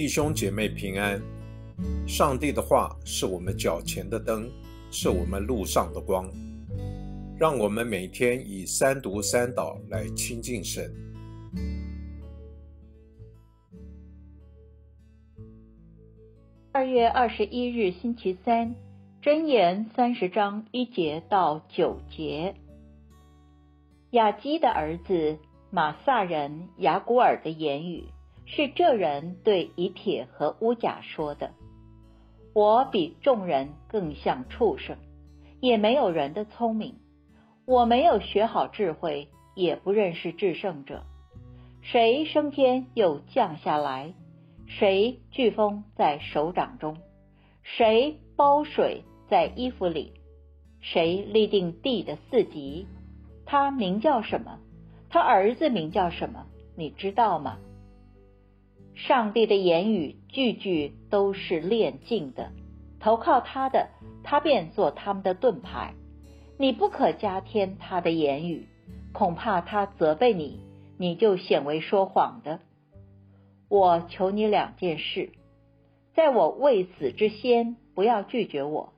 弟兄姐妹平安。上帝的话是我们脚前的灯，是我们路上的光。让我们每天以三读三祷来亲近神。二月二十一日星期三，箴言三十章一节到九节。雅基的儿子马萨人雅古尔的言语。是这人对以铁和乌甲说的：“我比众人更像畜生，也没有人的聪明。我没有学好智慧，也不认识至圣者。谁升天又降下来？谁飓风在手掌中？谁包水在衣服里？谁立定地的四极？他名叫什么？他儿子名叫什么？你知道吗？”上帝的言语句句都是炼净的，投靠他的，他便做他们的盾牌。你不可加添他的言语，恐怕他责备你，你就显为说谎的。我求你两件事，在我未死之先，不要拒绝我。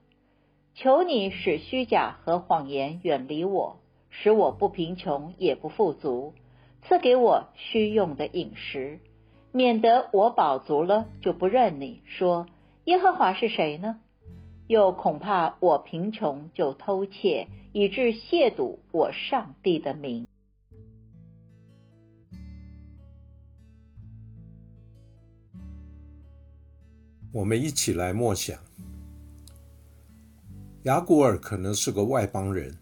求你使虚假和谎言远离我，使我不贫穷也不富足，赐给我需用的饮食。免得我饱足了就不认你，说耶和华是谁呢？又恐怕我贫穷就偷窃，以致亵渎我上帝的名。我们一起来默想，雅古尔可能是个外邦人，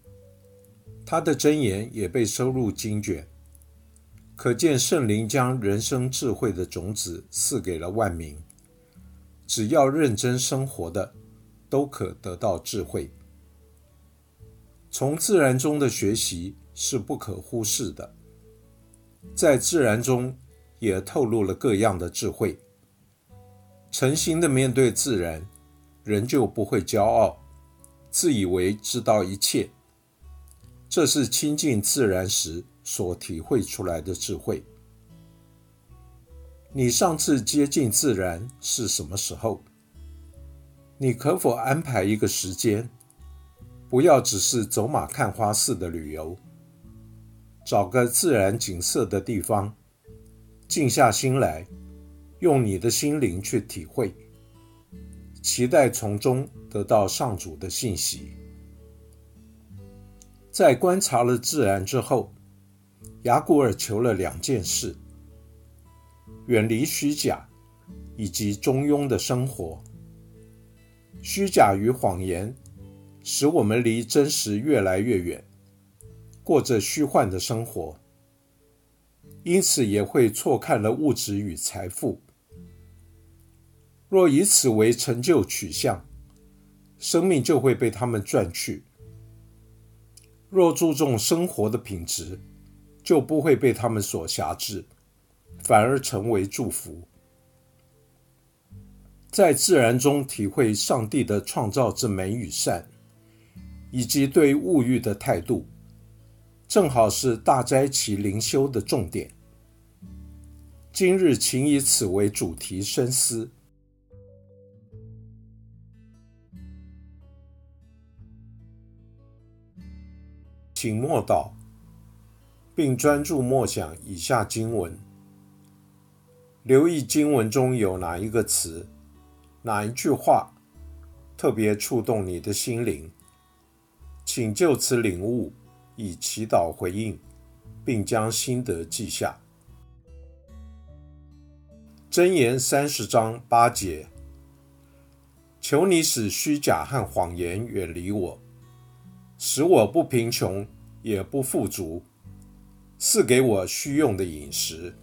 他的箴言也被收入经卷。可见圣灵将人生智慧的种子赐给了万民，只要认真生活的，都可得到智慧。从自然中的学习是不可忽视的，在自然中也透露了各样的智慧。诚心的面对自然，人就不会骄傲，自以为知道一切。这是亲近自然时。所体会出来的智慧。你上次接近自然是什么时候？你可否安排一个时间，不要只是走马看花似的旅游，找个自然景色的地方，静下心来，用你的心灵去体会，期待从中得到上主的信息。在观察了自然之后。雅古尔求了两件事：远离虚假，以及中庸的生活。虚假与谎言使我们离真实越来越远，过着虚幻的生活，因此也会错看了物质与财富。若以此为成就取向，生命就会被他们赚去；若注重生活的品质，就不会被他们所辖制，反而成为祝福。在自然中体会上帝的创造之美与善，以及对物欲的态度，正好是大斋期灵修的重点。今日，请以此为主题深思，请默祷。并专注默想以下经文，留意经文中有哪一个词、哪一句话特别触动你的心灵，请就此领悟，以祈祷回应，并将心得记下。箴言三十章八节：求你使虚假和谎言远离我，使我不贫穷也不富足。赐给我需用的饮食。